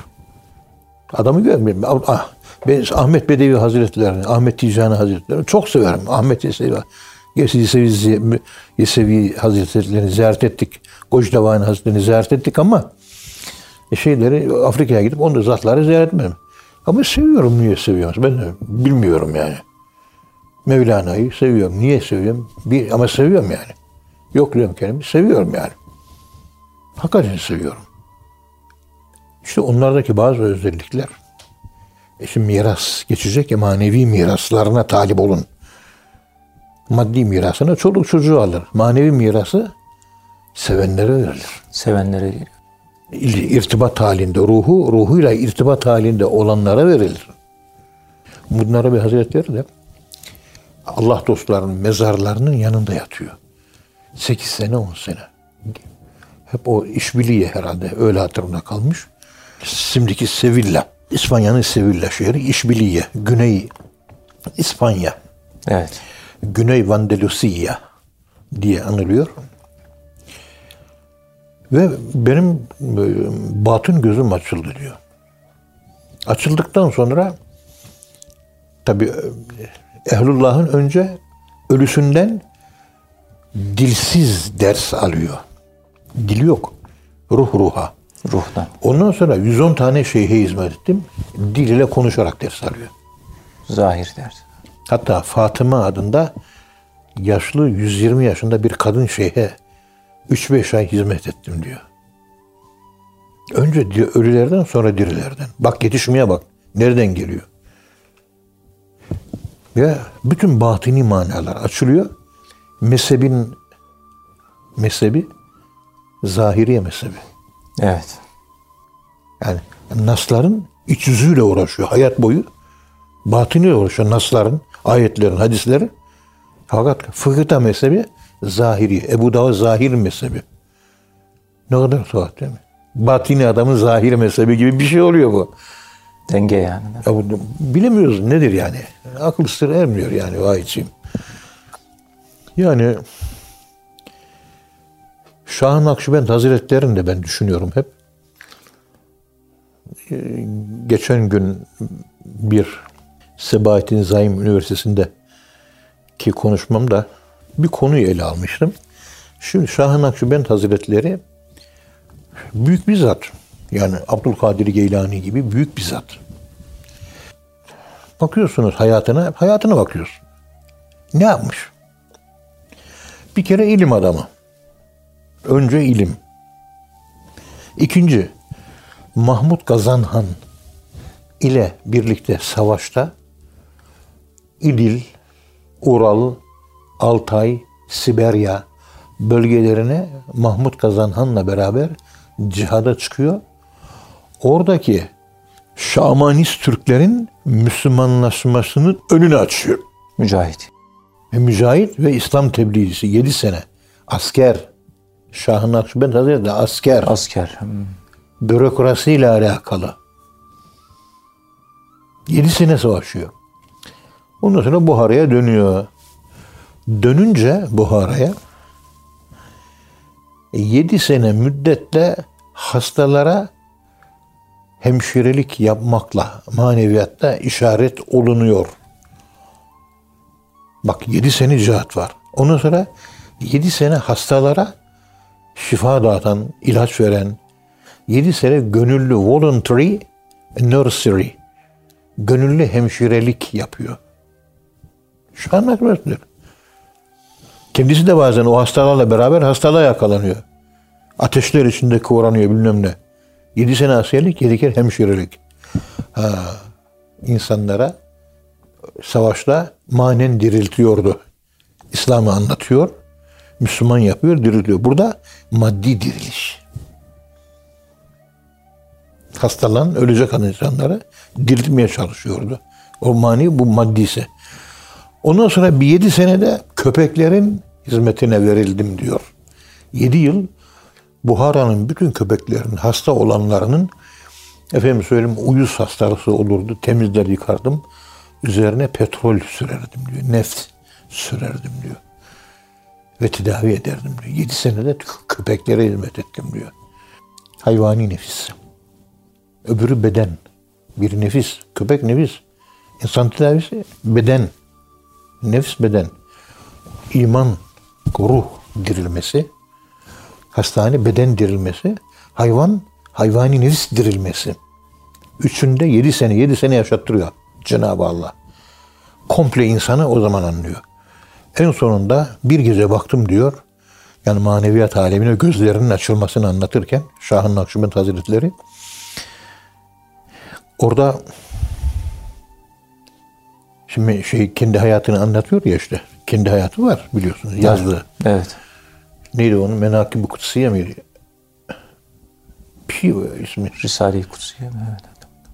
Adamı görmüyorum. Ah, ben Ahmet Bedevi Hazretleri'ni, Ahmet Ticani Hazretleri'ni çok severim. Ahmet Yesevi, Yesevi, Yesevi Hazretleri'ni ziyaret ettik. Gocdavani Hazretleri'ni ziyaret ettik ama şeyleri Afrika'ya gidip onu zatları ziyaret etmedim. Ama seviyorum niye seviyorum? Ben bilmiyorum yani. Mevlana'yı seviyorum. Niye seviyorum? Bir, ama seviyorum yani. Yok diyorum kendimi. Seviyorum yani. Hakikaten seviyorum. İşte onlardaki bazı özellikler e şimdi miras geçecek ya manevi miraslarına talip olun. Maddi mirasını çoluk çocuğu alır. Manevi mirası sevenlere verilir. Sevenlere irtibat halinde, ruhu ruhuyla irtibat halinde olanlara verilir. Bunlara bir hazretleri de Allah dostlarının mezarlarının yanında yatıyor. 8 sene 10 sene. Hep o işbirliği herhalde öyle hatırımda kalmış. Şimdiki Sevilla. İspanya'nın Sevilla şehri işbirliği. Güney İspanya. Evet. Güney Vandalusia diye anılıyor. Ve benim e, batın gözüm açıldı diyor. Açıldıktan sonra tabi Ehlullah'ın önce ölüsünden dilsiz ders alıyor. Dil yok. Ruh ruha. Ruhtan. Ondan sonra 110 tane şeyhe hizmet ettim. Dil ile konuşarak ders alıyor. Zahir derdi. Hatta Fatıma adında yaşlı 120 yaşında bir kadın şeyhe 3-5 ay hizmet ettim diyor. Önce diyor ölülerden sonra dirilerden. Bak yetişmeye bak. Nereden geliyor? Ve bütün batini manalar açılıyor. Mezhebin mezhebi zahiriye mezhebi. Evet. Yani nasların iç yüzüyle uğraşıyor hayat boyu. Batiniyle uğraşıyor nasların, ayetlerin, hadislerin. Fakat fıkıhta mezhebi zahiri. Ebu Davud zahir mezhebi. Ne kadar tuhaf değil mi? Batini adamın zahir mezhebi gibi bir şey oluyor bu. Denge yani. Ya bu, bilemiyoruz nedir yani. Akıl sır ermiyor yani vay içim. Yani Şah-ı Nakşibend Hazretleri'ni de ben düşünüyorum hep. Ee, Geçen gün bir Sebahattin Zaim Üniversitesi'nde ki konuşmamda bir konuyu ele almıştım. Şimdi Şah-ı Nakşibend Hazretleri büyük bir zat. Yani Abdülkadir Geylani gibi büyük bir zat. Bakıyorsunuz hayatına, hayatına bakıyorsun. Ne yapmış? Bir kere ilim adamı. Önce ilim. İkinci, Mahmut Gazanhan ile birlikte savaşta İdil, Ural, Altay, Siberya bölgelerine Mahmut Kazanhan'la beraber cihada çıkıyor. Oradaki Şamanist Türklerin Müslümanlaşmasının önünü açıyor. Mücahit. Ve mücahit ve İslam tebliğcisi 7 sene. Asker. Şah-ı Nakşibend Hazretleri asker. Asker. Hmm. Bürokrasiyle alakalı. 7 sene savaşıyor. Ondan sonra Buhara'ya dönüyor. Dönünce Buhara'ya 7 sene müddetle hastalara hemşirelik yapmakla maneviyatta işaret olunuyor. Bak 7 sene cihat var. Ondan sonra 7 sene hastalara şifa dağıtan, ilaç veren, 7 sene gönüllü voluntary nursery, gönüllü hemşirelik yapıyor. Şu an naklettir. Kendisi de bazen o hastalarla beraber hastalığa yakalanıyor. Ateşler içinde kıvranıyor bilmem ne. 7 sene askerlik, 7 kere hemşirelik. Ha, insanlara savaşta manen diriltiyordu. İslam'ı anlatıyor. Müslüman yapıyor, diriltiyor. Burada maddi diriliş. Hastalanan, ölecek olan insanları diriltmeye çalışıyordu. O mani bu maddisi. Ondan sonra bir yedi senede köpeklerin hizmetine verildim diyor. Yedi yıl Buhara'nın bütün köpeklerin hasta olanlarının efendim söyleyeyim uyuz hastalığı olurdu. Temizler yıkardım. Üzerine petrol sürerdim diyor. Neft sürerdim diyor. Ve tedavi ederdim diyor. Yedi senede köpeklere hizmet ettim diyor. Hayvani nefis. Öbürü beden. Bir nefis. Köpek nefis. İnsan tedavisi beden. Nefis beden. İman, ruh dirilmesi. Hastane beden dirilmesi. Hayvan, hayvani nefis dirilmesi. Üçünde yedi sene, yedi sene yaşattırıyor Cenab-ı Allah. Komple insanı o zaman anlıyor. En sonunda bir gece baktım diyor, yani maneviyat alemine gözlerinin açılmasını anlatırken Şah-ı Nakşibend Hazretleri orada şimdi şey kendi hayatını anlatıyor ya işte. Kendi hayatı var biliyorsunuz yazdığı. Evet. Neydi onun? Menakib-i Kutsiye miydi? Bir şey o ismi. Risale-i Kutsiye mi? Evet.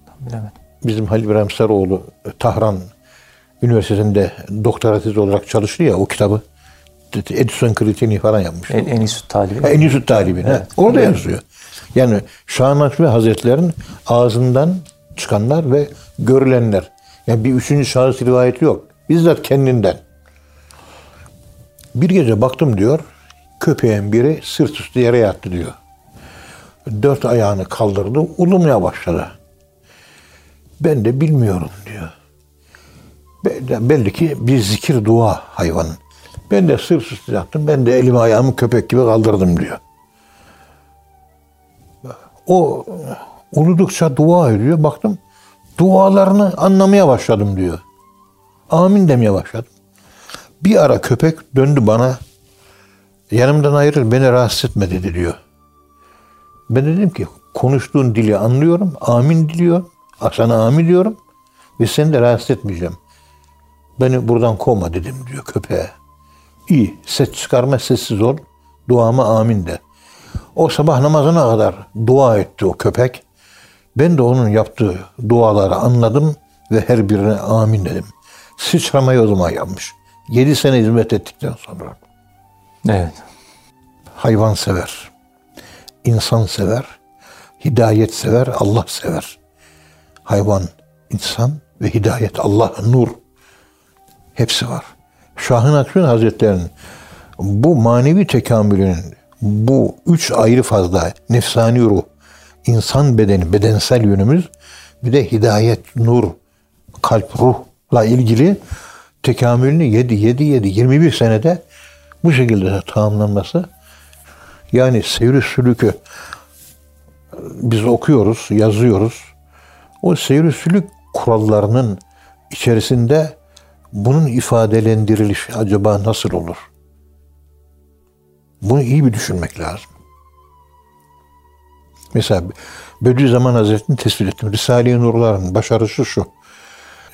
Tam, bilemedim. Bizim Halil İbrahim Sarıoğlu Tahran Üniversitesi'nde doktora tezi olarak çalıştı ya o kitabı. Edison kriterini falan yapmış. En, en iyi süt talibi. Ha, en iyi süt talibi. ha. Evet. Orada yazıyor. Yani Şah-ı Nakşibendi Hazretleri'nin ağzından çıkanlar ve görülenler. Yani bir üçüncü şahıs rivayeti yok. Bizzat kendinden. Bir gece baktım diyor, köpeğin biri sırt üstü yere yattı diyor. Dört ayağını kaldırdı, ulumaya başladı. Ben de bilmiyorum diyor. Belli ki bir zikir dua hayvanın. Ben de sırt üstü yattım. Ben de elimi ayağımı köpek gibi kaldırdım diyor. O uludukça dua ediyor. Baktım dualarını anlamaya başladım diyor. Amin demeye başladım. Bir ara köpek döndü bana. Yanımdan ayrıl beni rahatsız etme dedi diyor. Ben dedim ki konuştuğun dili anlıyorum. Amin diliyor. Sana amin diyorum. Ve seni de rahatsız etmeyeceğim. Beni buradan kovma dedim diyor köpeğe. İyi ses çıkarma sessiz ol. Duama amin de. O sabah namazına kadar dua etti o köpek. Ben de onun yaptığı duaları anladım ve her birine amin dedim. Sıçramayı o zaman yapmış. Yedi sene hizmet ettikten sonra. Evet. Hayvan sever. insan sever. Hidayet sever. Allah sever. Hayvan, insan ve hidayet Allah, nur. Hepsi var. Şahın Akşun Hazretleri'nin bu manevi tekamülünün bu üç ayrı fazla nefsani ruh, insan bedeni, bedensel yönümüz bir de hidayet, nur, kalp, ruhla ilgili tekamülünü 7, 7, 7, 21 senede bu şekilde tamamlanması yani seyri sülükü biz okuyoruz, yazıyoruz. O seyri sülük kurallarının içerisinde bunun ifadelendirilişi acaba nasıl olur? Bunu iyi bir düşünmek lazım. Mesela Bediüzzaman Hazretleri'ni tespit ettim. Risale-i Nurlar'ın başarısı şu.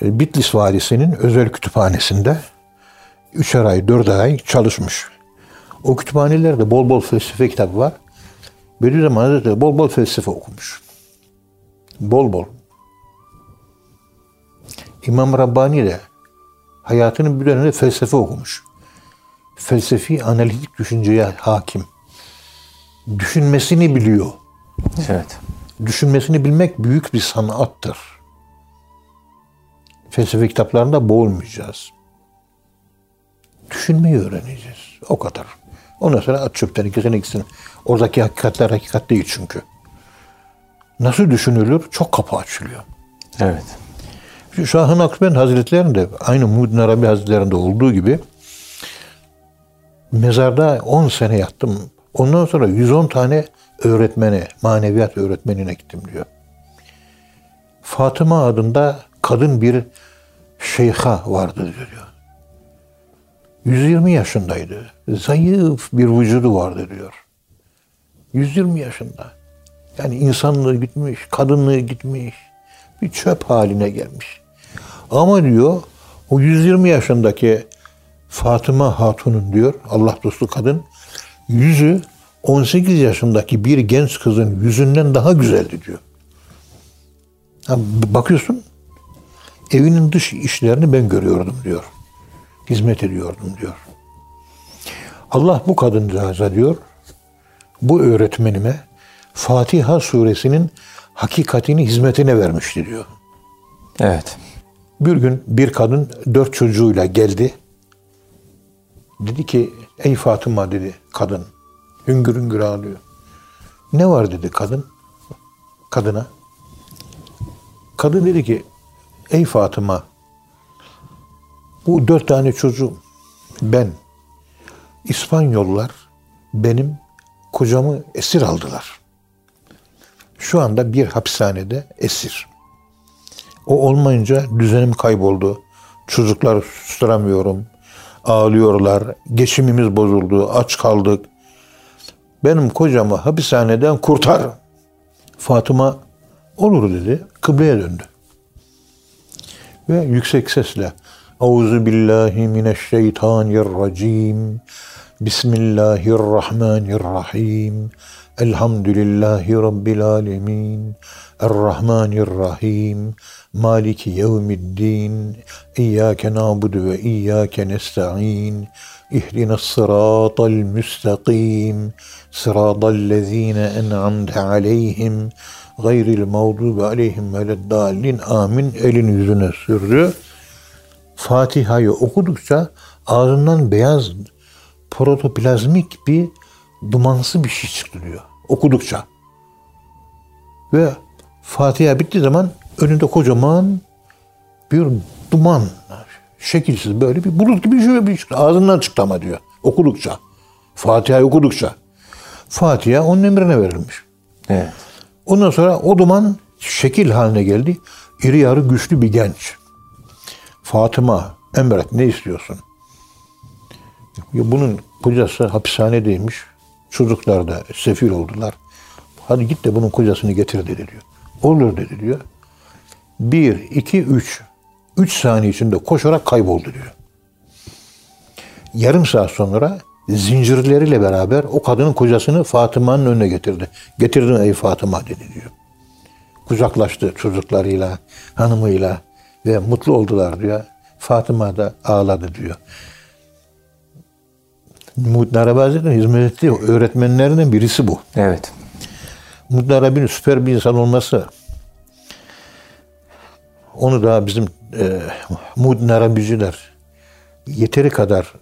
E, Bitlis Vadisi'nin özel kütüphanesinde üçer ay, dört ay çalışmış. O kütüphanelerde bol bol felsefe kitabı var. Bediüzzaman Hazretleri bol bol felsefe okumuş. Bol bol. İmam Rabbani de hayatının bir döneminde felsefe okumuş. Felsefi analitik düşünceye hakim. Düşünmesini biliyor. Evet. Düşünmesini bilmek büyük bir sanattır. Felsefe kitaplarında boğulmayacağız. Düşünmeyi öğreneceğiz. O kadar. Ondan sonra at çöpten ikisini ikisini. Oradaki hakikatler hakikat değil çünkü. Nasıl düşünülür? Çok kapı açılıyor. Evet. Şahın Akben Hazretleri'nde aynı Muhyiddin Arabi Hazretleri'nde olduğu gibi mezarda 10 sene yattım. Ondan sonra 110 tane öğretmene, maneviyat öğretmenine gittim diyor. Fatıma adında kadın bir şeyha vardı diyor. 120 yaşındaydı. Zayıf bir vücudu vardı diyor. 120 yaşında. Yani insanlığı gitmiş, kadınlığı gitmiş. Bir çöp haline gelmiş. Ama diyor o 120 yaşındaki Fatıma Hatun'un diyor Allah dostu kadın yüzü 18 yaşındaki bir genç kızın yüzünden daha güzeldi diyor. Ha, bakıyorsun evinin dış işlerini ben görüyordum diyor. Hizmet ediyordum diyor. Allah bu kadıncağıza diyor bu öğretmenime Fatiha suresinin hakikatini hizmetine vermişti diyor. Evet. Bir gün bir kadın dört çocuğuyla geldi. Dedi ki ey Fatıma dedi kadın. Hüngür hüngür ağlıyor. Ne var dedi kadın. Kadına. Kadın dedi ki ey Fatıma bu dört tane çocuğum ben İspanyollar benim kocamı esir aldılar. Şu anda bir hapishanede esir. O olmayınca düzenim kayboldu. Çocuklar susturamıyorum. Ağlıyorlar. Geçimimiz bozuldu. Aç kaldık. Benim kocamı hapishaneden kurtar. Fatıma olur dedi. Kıbleye döndü. Ve yüksek sesle Euzu billahi mineşşeytanirracim. Bismillahirrahmanirrahim. Elhamdülillahi rabbil alamin. Errahmanirrahim. Maliki yevmiddin. İyyâke nâbudu ve iyyâke nesta'in. اهدنا الصراط المستقيم صراط الذين أنعمت عليهم غير المغضوب عليهم ولا الضالين amin elin yüzüne sürdü. Fatiha'yı okudukça ağzından beyaz protoplazmik bir dumansı bir şey çıktı diyor. Okudukça. Ve Fatiha bittiği zaman önünde kocaman bir duman, şekilsiz böyle bir bulut gibi şöyle bir çıktı. Ağzından çıktı ama diyor. Okudukça. Fatiha'yı okudukça. Fatiha onun emrine verilmiş. Evet. Ondan sonra o duman şekil haline geldi. İri yarı güçlü bir genç. Fatıma, emret ne istiyorsun? Ya bunun kocası hapishanedeymiş. Çocuklar da sefil oldular. Hadi git de bunun kocasını getir dedi diyor. Olur dedi diyor. Bir, iki, üç. Üç saniye içinde koşarak kayboldu diyor. Yarım saat sonra zincirleriyle beraber o kadının kocasını Fatıma'nın önüne getirdi. Getirdim ey Fatıma dedi diyor. Kucaklaştı çocuklarıyla, hanımıyla ve mutlu oldular diyor. Fatıma da ağladı diyor. Muhittin Arabi Hazretleri'nin hizmet ettiği öğretmenlerinden birisi bu. Evet. Muhittin Arabi'nin süper bir insan olması onu da bizim e, Muhittin Arabiciler yeteri kadar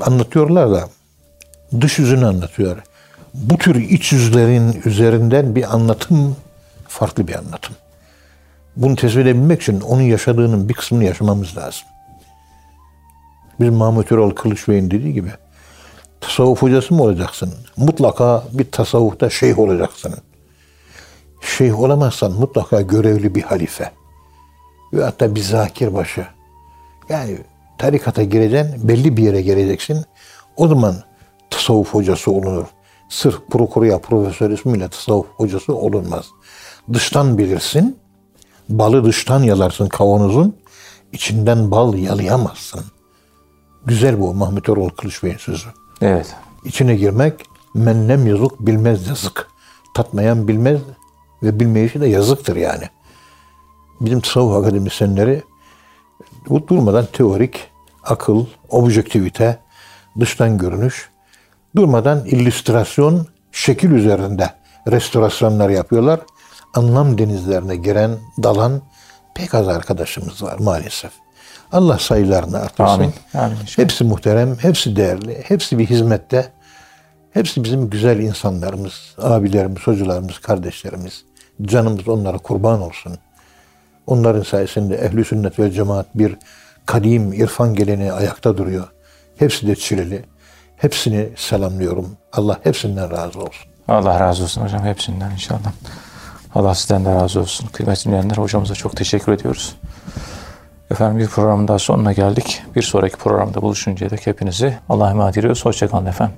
anlatıyorlar da dış yüzünü anlatıyor. Bu tür iç yüzlerin üzerinden bir anlatım farklı bir anlatım. Bunu tespit edebilmek için onun yaşadığının bir kısmını yaşamamız lazım. Bizim Mahmut Erol Kılıç Bey'in dediği gibi tasavvuf hocası mı olacaksın? Mutlaka bir tasavvufta şeyh olacaksın. Şeyh olamazsan mutlaka görevli bir halife. Ve hatta bir zakirbaşı. Yani tarikata gireceksin, belli bir yere geleceksin. O zaman tasavvuf hocası olunur. Sırf prokuruya, profesör ismiyle tasavvuf hocası olunmaz. Dıştan bilirsin, balı dıştan yalarsın kavanozun, içinden bal yalayamazsın. Güzel bu Mahmut Erol Kılıç Bey'in sözü. Evet. İçine girmek mennem yazık bilmez yazık. Tatmayan bilmez ve bilmeyişi de yazıktır yani. Bizim tasavvuf akademisyenleri bu durmadan teorik, akıl, objektivite, dıştan görünüş, durmadan illüstrasyon, şekil üzerinde restorasyonlar yapıyorlar. Anlam denizlerine giren, dalan pek az arkadaşımız var maalesef. Allah sayılarını artırsın. Amin. Amin. Hepsi muhterem, hepsi değerli, hepsi bir hizmette. Hepsi bizim güzel insanlarımız, abilerimiz, hocalarımız, kardeşlerimiz. Canımız onlara kurban olsun. Onların sayesinde ehli sünnet ve cemaat bir kadim irfan geleneği ayakta duruyor. Hepsi de çileli. Hepsini selamlıyorum. Allah hepsinden razı olsun. Allah razı olsun hocam hepsinden inşallah. Allah sizden de razı olsun. Kıymetli dinleyenler hocamıza çok teşekkür ediyoruz. Efendim bir programın daha sonuna geldik. Bir sonraki programda buluşuncaya dek hepinizi Allah'a emanet ediyoruz. Hoşçakalın efendim.